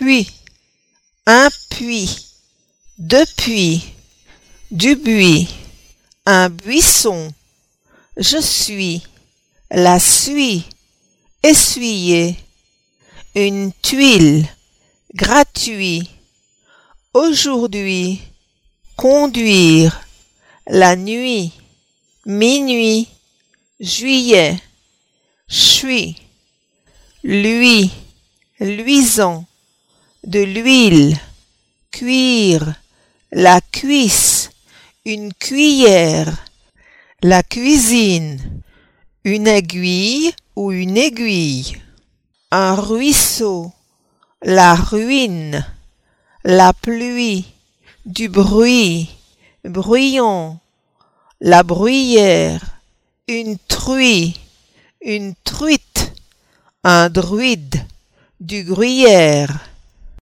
puits, un puits, depuis, du buis, un buisson, je suis, la suie, essuyer, une tuile, gratuit, aujourd'hui, conduire, la nuit, minuit, juillet, suis, lui, luisant, de l'huile, cuire, la cuisse, une cuillère, la cuisine, une aiguille ou une aiguille, un ruisseau, la ruine, la pluie, du bruit, bruyant, la bruyère, une truie, une truite, un druide, du gruyère.